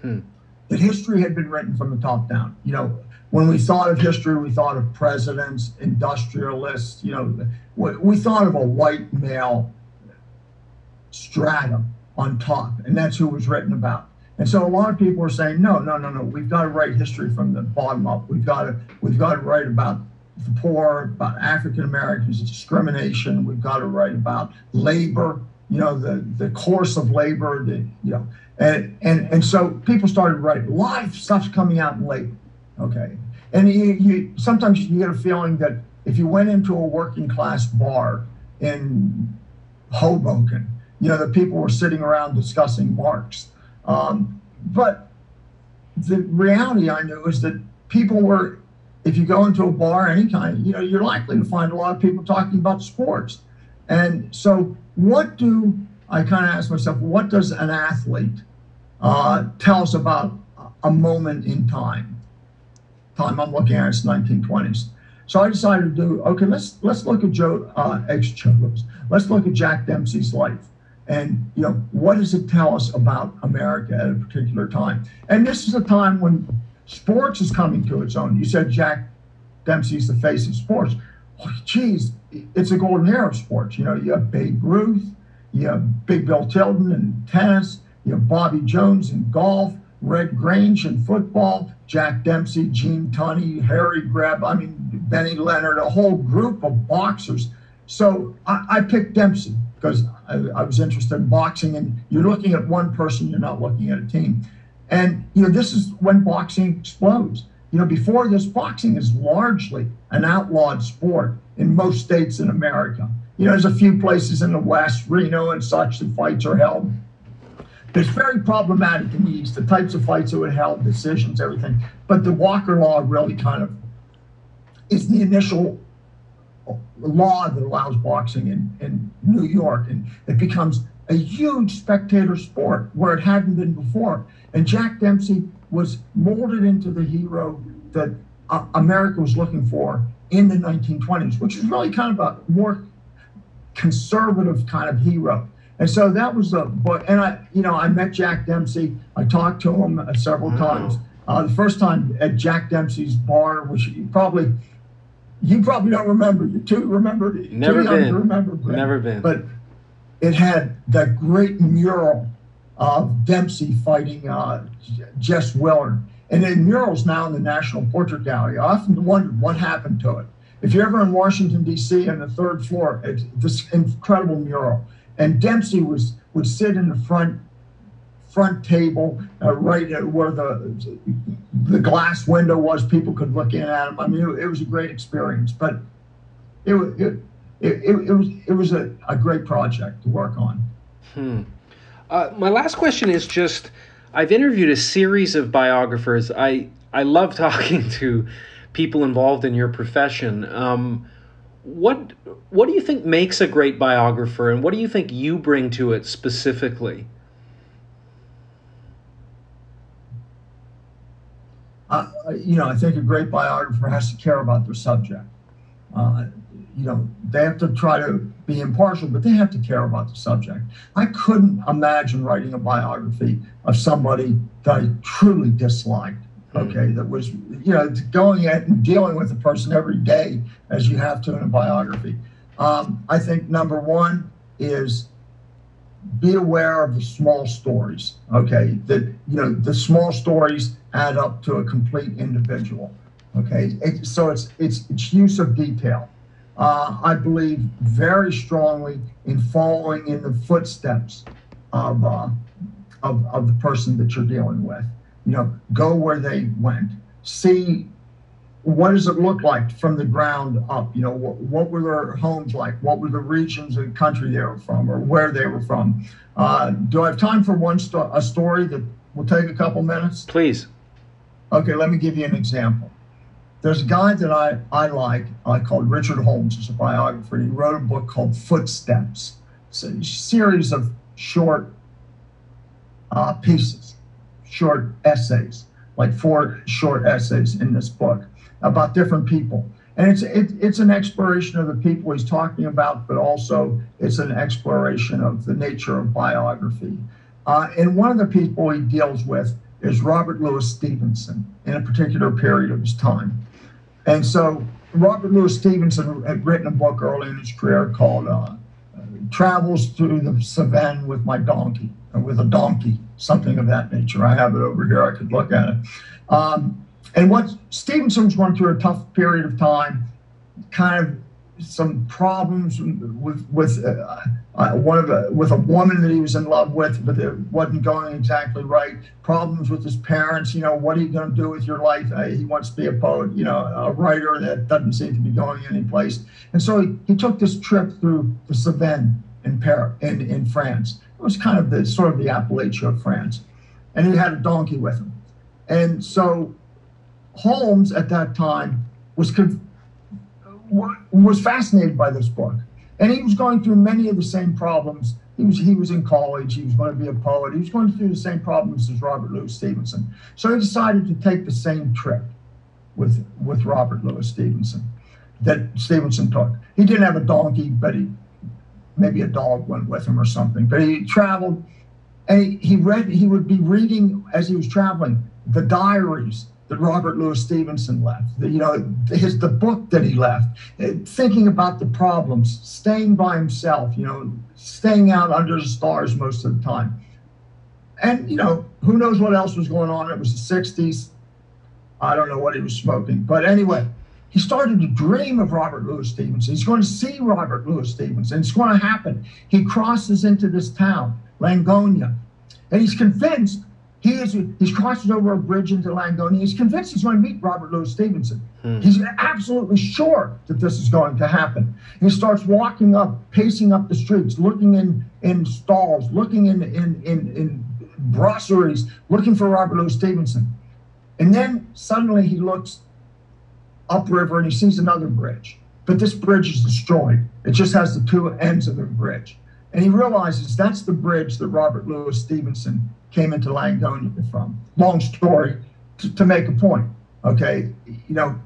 Hmm. That history had been written from the top down. You know, when we thought of history, we thought of presidents, industrialists. You know, we, we thought of a white male stratum on top, and that's who was written about. And so a lot of people are saying, no, no, no, no. We've got to write history from the bottom up. We've got to we've got to write about the poor, about African Americans, discrimination. We've got to write about labor. You know, the the course of labor. The you know, and and and so people started writing. Of stuff's coming out in labor. Okay, and you, you sometimes you get a feeling that if you went into a working class bar in Hoboken, you know, the people were sitting around discussing Marx um, but the reality I knew is that people were, if you go into a bar, any kind, you know, you're likely to find a lot of people talking about sports. And so, what do I kind of ask myself, what does an athlete uh, tell us about a moment in time. Time I'm looking at is 1920s. So I decided to do okay. Let's let's look at Joe uh, X Cholos. Let's look at Jack Dempsey's life, and you know what does it tell us about America at a particular time? And this is a time when sports is coming to its own. You said Jack Dempsey's the face of sports. Oh, geez, it's a golden era of sports. You know, you have Babe Ruth, you have Big Bill Tilden in tennis, you have Bobby Jones in golf, Red Grange in football, Jack Dempsey, Gene Tunney, Harry Greb, I mean, Benny Leonard, a whole group of boxers. So I, I picked Dempsey because I, I, was interested in boxing. And you're looking at one person, you're not looking at a team. And, you know, this is when boxing explodes. You know, before this, boxing is largely an outlawed sport in most states in America. You know, there's a few places in the West, Reno and such, that fights are held. It's very problematic in the East, the types of fights that were held, decisions, everything. But the Walker Law really kind of is the initial law that allows boxing in, in New York. And it becomes a huge spectator sport where it hadn't been before. And Jack Dempsey was molded into the hero that uh, America was looking for in the 1920s, which was really kind of a more conservative kind of hero. And so that was the book. And I, you know, I met Jack Dempsey. I talked to him uh, several times. Uh, the first time at Jack Dempsey's bar, which you probably, you probably don't remember. You too remember. Never too been. remember. Never been. But it had that great mural of Dempsey fighting uh, Jess Willard. And the mural's now in the National Portrait Gallery. I often wondered what happened to it. If you're ever in Washington, D.C., on the third floor, it's this incredible mural. And Dempsey was would sit in the front front table, uh, right where the the glass window was. People could look in at him. I mean, it, it was a great experience. But it it it, it, it was it was a, a great project to work on. Hmm. Uh, my last question is just I've interviewed a series of biographers. I I love talking to people involved in your profession. Um, what what do you think makes a great biographer, and what do you think you bring to it specifically? Uh, you know, I think a great biographer has to care about their subject. Uh, you know, they have to try to be impartial, but they have to care about the subject. I couldn't imagine writing a biography of somebody that I truly disliked. Hmm. Okay, that was you know going at and dealing with a person every day as you have to in a biography. Um, I think number one is be aware of the small stories. Okay, that you know the small stories add up to a complete individual. Okay, it, so it's it's it's use of detail uh, I believe very strongly in following in the footsteps of, uh, of, of the person that you're dealing with. You know, go where they went, see what does it look like from the ground up? You know, what, what were their homes like? What were the regions of the country they were from or where they were from? Uh, do I have time for one sto- a story that will take a couple minutes? Please. Okay, let me give you an example. There's a guy that I, I like uh, called Richard Holmes, who's a biographer. He wrote a book called Footsteps. It's a series of short uh, pieces, short essays, like four short essays in this book about different people. And it's it, it's an exploration of the people he's talking about, but also it's an exploration of the nature of biography. Uh, and one of the people he deals with is Robert Louis Stevenson in a particular period of his time. And so Robert Louis Stevenson had written a book early in his career called uh, Travels Through the Cevennes with My Donkey, or with a donkey, something of that nature. I have it over here, I could look at it. Um, and what Stevenson was going through a tough period of time, kind of some problems with with uh, uh, one of the with a woman that he was in love with, but it wasn't going exactly right. Problems with his parents. You know, what are you going to do with your life? Uh, he wants to be a poet. You know, a writer that doesn't seem to be going anyplace. And so he, he took this trip through the Cevennes in Paris, in in France. It was kind of the sort of the Appalachia of France, and he had a donkey with him. And so Holmes at that time was. Conv- was fascinated by this book. And he was going through many of the same problems he was he was in college. He was going to be a poet. He was going through the same problems as Robert Louis Stevenson. So he decided to take the same trip with with Robert Louis Stevenson that Stevenson took. He didn't have a donkey, but he maybe a dog went with him or something. But he traveled and he, he read. He would be reading as he was traveling the diaries that Robert Louis Stevenson left, you know, his the book that he left, eh, thinking about the problems, staying by himself, you know, staying out under the stars most of the time. And, you know, who knows what else was going on? It was the 60s. I don't know what he was smoking. But anyway, he started to dream of Robert Louis Stevenson. He's going to see Robert Louis Stevenson. It's going to happen. He crosses into this town, Langogne, and he's convinced he is he's crosses over a bridge into Langogne. He's convinced he's going to meet Robert Louis Stevenson. Hmm. He's absolutely sure that this is going to happen. He starts walking up, pacing up the streets, looking in in stalls, looking in in in, in brasseries, looking for Robert Louis Stevenson. And then suddenly he looks upriver and he sees another bridge. But this bridge is destroyed. It just has the two ends of the bridge. And he realizes that's the bridge that Robert Louis Stevenson came into Langogne from. Long story to, to make a point. Okay, you know,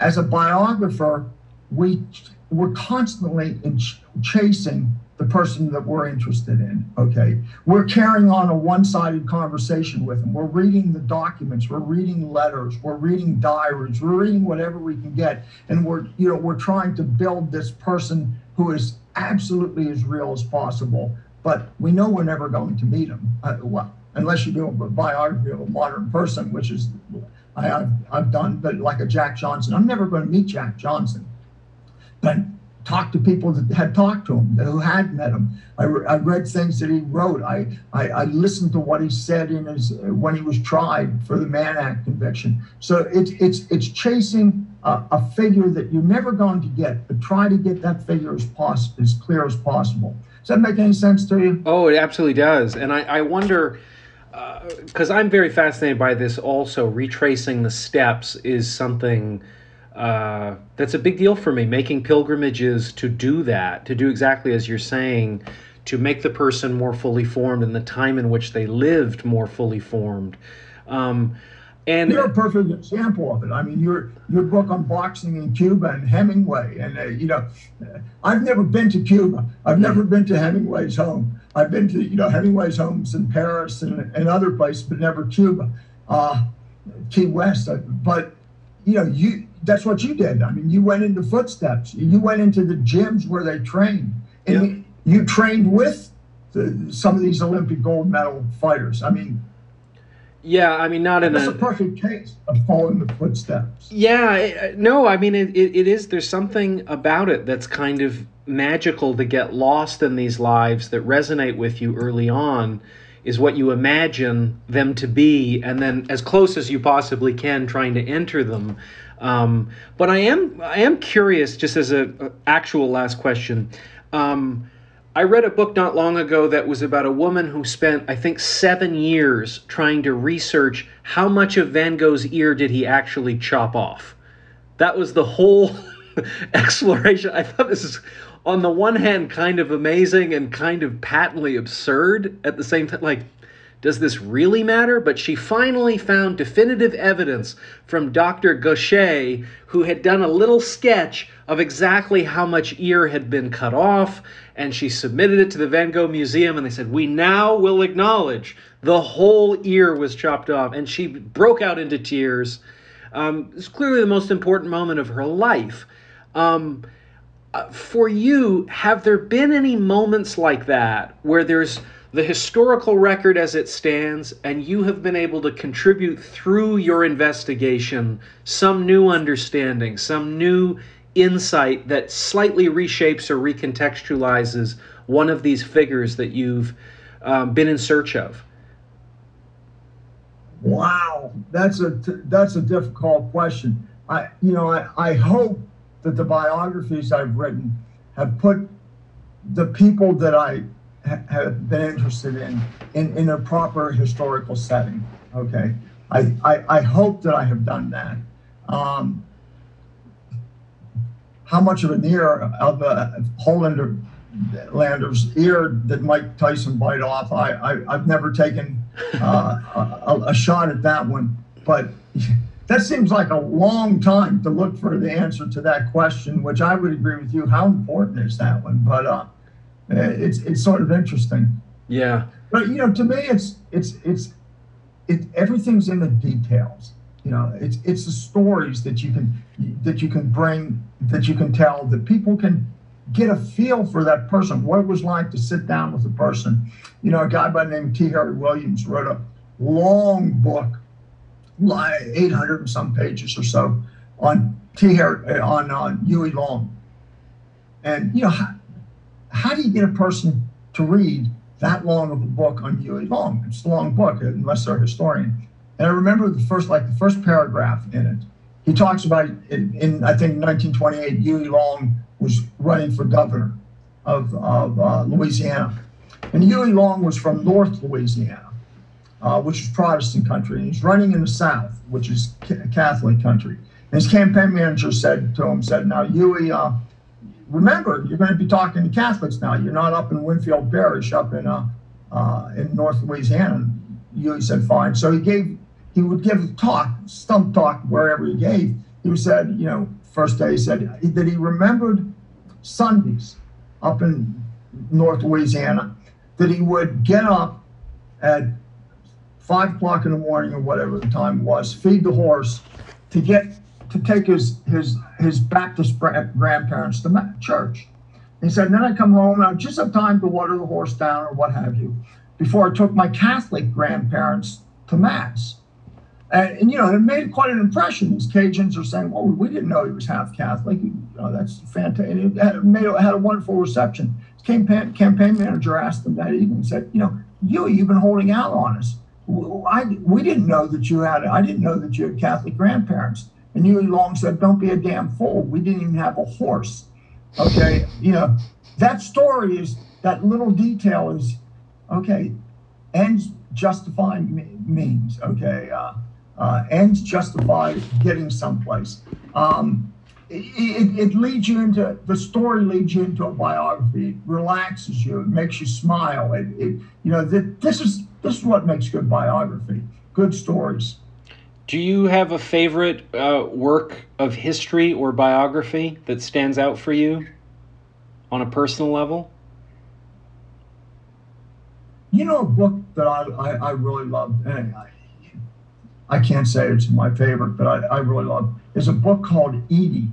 as a biographer, we we're constantly in ch- chasing the person that we're interested in. Okay, we're carrying on a one-sided conversation with them. We're reading the documents. We're reading letters. We're reading diaries. We're reading whatever we can get, and we're you know we're trying to build this person who is absolutely as real as possible. But we know we're never going to meet him. Uh, well, unless you do a biography of a modern person, which is I, have I've done, but like a Jack Johnson. I'm never going to meet Jack Johnson. But talk to people that had talked to him, who had met him. I, re- I read things that he wrote. I, I, I, listened to what he said in his when he was tried for the Mann Act conviction. So it's it's it's chasing a, a figure that you're never going to get, but try to get that figure as pos- as clear as possible. Does that make any sense to you? Oh, it absolutely does. And I, I wonder because uh, I'm very fascinated by this. Also, retracing the steps is something uh, that's a big deal for me. Making pilgrimages to do that, to do exactly as you're saying, to make the person more fully formed and the time in which they lived more fully formed. Um, and you're a perfect example of it. I mean, your your book on boxing in Cuba and Hemingway, and uh, you know, I've never been to Cuba. I've never been to Hemingway's home. I've been to you know Hemingway's homes in Paris and, and other places, but never Cuba, uh, Key West. Uh, but you know, you that's what you did. I mean, you went into footsteps. You went into the gyms where they trained, and you, you trained with the, some of these Olympic gold medal fighters. I mean yeah, I mean, not in That's a, a perfect case of following the footsteps. Yeah, no, I mean, it, it, it is. There's something about it that's kind of magical to get lost in these lives that resonate with you early on is what you imagine them to be, and then as close as you possibly can, trying to enter them. Um, but I am I am curious, just as a, a actual last question. Um, I read a book not long ago that was about a woman who spent, I think, seven years trying to research how much of Van Gogh's ear did he actually chop off. That was the whole exploration. I thought this is, on the one hand, kind of amazing and kind of patently absurd at the same time. Like, does this really matter? But she finally found definitive evidence from Dr. Gaucher, who had done a little sketch of exactly how much ear had been cut off, and she submitted it to the Van Gogh Museum, and they said, We now will acknowledge the whole ear was chopped off. And she broke out into tears. Um, it's clearly the most important moment of her life. Um, uh, for you, have there been any moments like that where there's the historical record as it stands, and you have been able to contribute through your investigation some new understanding, some new insight that slightly reshapes or recontextualizes one of these figures that you've um, been in search of? Wow, that's a that's a difficult question. I you know I, I hope that the biographies I've written have put the people that I have been interested in, in in a proper historical setting. Okay, I I, I hope that I have done that. Um, how much of an ear of a hole in Lander's ear did Mike Tyson bite off. I, I have never taken uh, a, a, shot at that one, but that seems like a long time to look for the answer to that question. Which I would agree with you. How important is that one? But uh, it's it's sort of interesting. Yeah. But you know, to me, it's it's it's it everything's in the details. You know, it's it's the stories that you can that you can bring that you can tell that people can get a feel for that person, what it was like to sit down with a person. You know, a guy by the name of T. Harry Williams wrote a long book, like 800 and some pages or so, on T. Harry, on uh, Huey Long. And, you know, how, how do you get a person to read that long of a book on Huey Long? It's a long book, unless they're a historian. And I remember the first, like the first paragraph in it. He talks about in, in I think 1928, Huey Long was running for governor of, of uh, Louisiana. And Huey Long was from North Louisiana, uh, which is Protestant country. And he's running in the South, which is Catholic country. And his campaign manager said to him, said, now Huey, uh, remember, you're going to be talking to Catholics now. You're not up in Winfield Parish, up in, uh, uh, in North Louisiana. Huey said, fine. So he gave, he would give talk, stump talk, wherever he gave. He said, you know, first day he said that he remembered Sundays up in North Louisiana, that he would get up at five o'clock in the morning or whatever the time was, feed the horse to get to take his his his Baptist grandparents to church. He said, then I come home and I just have time to water the horse down or what have you, before I took my Catholic grandparents to mass. And, and, you know, it made quite an impression. These Cajuns are saying, "Well, we didn't know he was half Catholic. You know, that's fantastic." It had, made, had a wonderful reception. Campaign, campaign manager asked him that evening, said, "You know, you you've been holding out on us. I, we didn't know that you had. I didn't know that you had Catholic grandparents." And Huey Long said, "Don't be a damn fool. We didn't even have a horse." Okay, you know, that story is that little detail is okay. Ends justifying means. Okay. Uh, uh, ends justify getting someplace. Um, it, it, leads you into the story leads you into a biography. It relaxes you. It makes you smile. It, it you know th- this is this is what makes good biography. Good stories. Do you have a favorite uh, work of history or biography that stands out for you on a personal level? You know, a book that I, I, I really love, and I, I can't say it's my favorite, but I, I really love. There's a book called Edie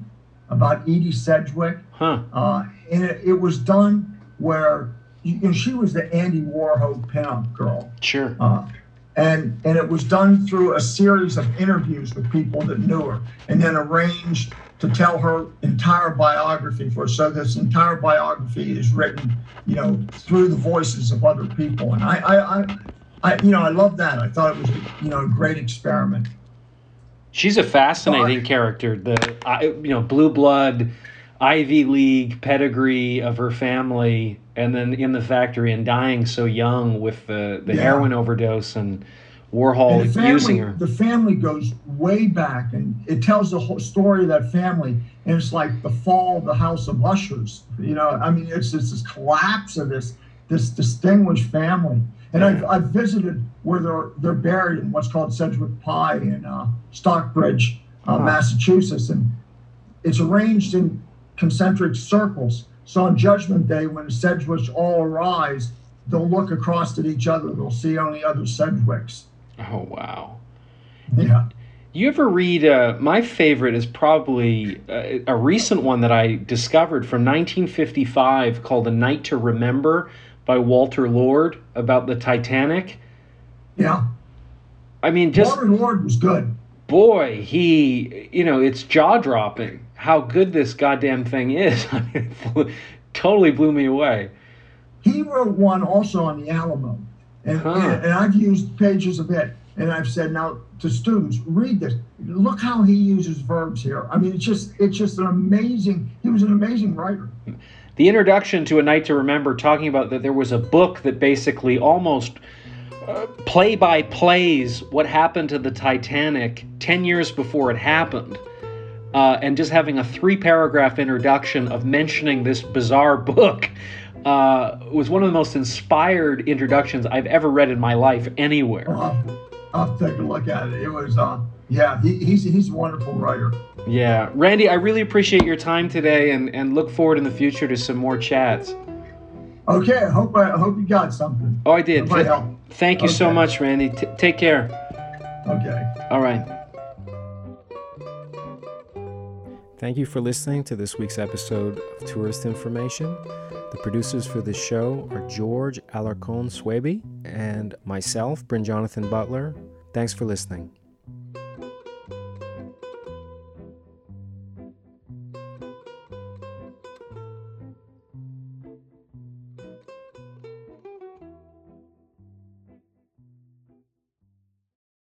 about Edie Sedgwick. Huh. Uh, and it, it, was done where you know, she was the Andy Warhol pinup girl. Sure. Uh, and and it was done through a series of interviews with people that knew her, and then arranged to tell her entire biography for. So this entire biography is written, you know, through the voices of other people. And I I, I I, you know, I love that. I thought it was, you know, a great experiment. She's a fascinating character. The, you know, blue blood, Ivy League pedigree of her family, and then in the factory and dying so young with the, the yeah. heroin overdose and Warhol and the family, using her. The family goes way back, and it tells the whole story of that family. And it's like the fall of the House of Ushers. You know, I mean, it's just this collapse of this this distinguished family. And I've, I've visited where they're they're buried in what's called Sedgwick Pie in uh, Stockbridge, uh, Massachusetts, and it's arranged in concentric circles. So on Judgment Day, when the Sedgwicks all arise, they'll look across at each other. They'll see only other Sedgwicks. Oh wow! Yeah. You ever read? Uh, my favorite is probably a, uh, a recent one that I discovered from 1955 called "A Night to Remember." By Walter Lord about the Titanic. Yeah. I mean, just Walter Lord was good. Boy, he, you know, it's jaw dropping how good this goddamn thing is. I mean, totally blew me away. He wrote one also on the Alamo, and, huh. and, and I've used pages of it, and I've said now to students, read this. Look how he uses verbs here. I mean, it's just it's just an amazing. He was an amazing writer the introduction to A Night to Remember, talking about that there was a book that basically almost play by plays what happened to the Titanic 10 years before it happened. Uh, and just having a three paragraph introduction of mentioning this bizarre book uh, was one of the most inspired introductions I've ever read in my life anywhere. Uh, I'll take a look at it. It was, uh, yeah, he, he's he's a wonderful writer. Yeah, Randy, I really appreciate your time today, and and look forward in the future to some more chats. Okay, I hope I, I hope you got something. Oh, I did. Th- thank you okay. so much, Randy. T- take care. Okay. All right. Thank you for listening to this week's episode of Tourist Information. The producers for this show are George Alarcon Swaby and myself, Bryn Jonathan Butler. Thanks for listening.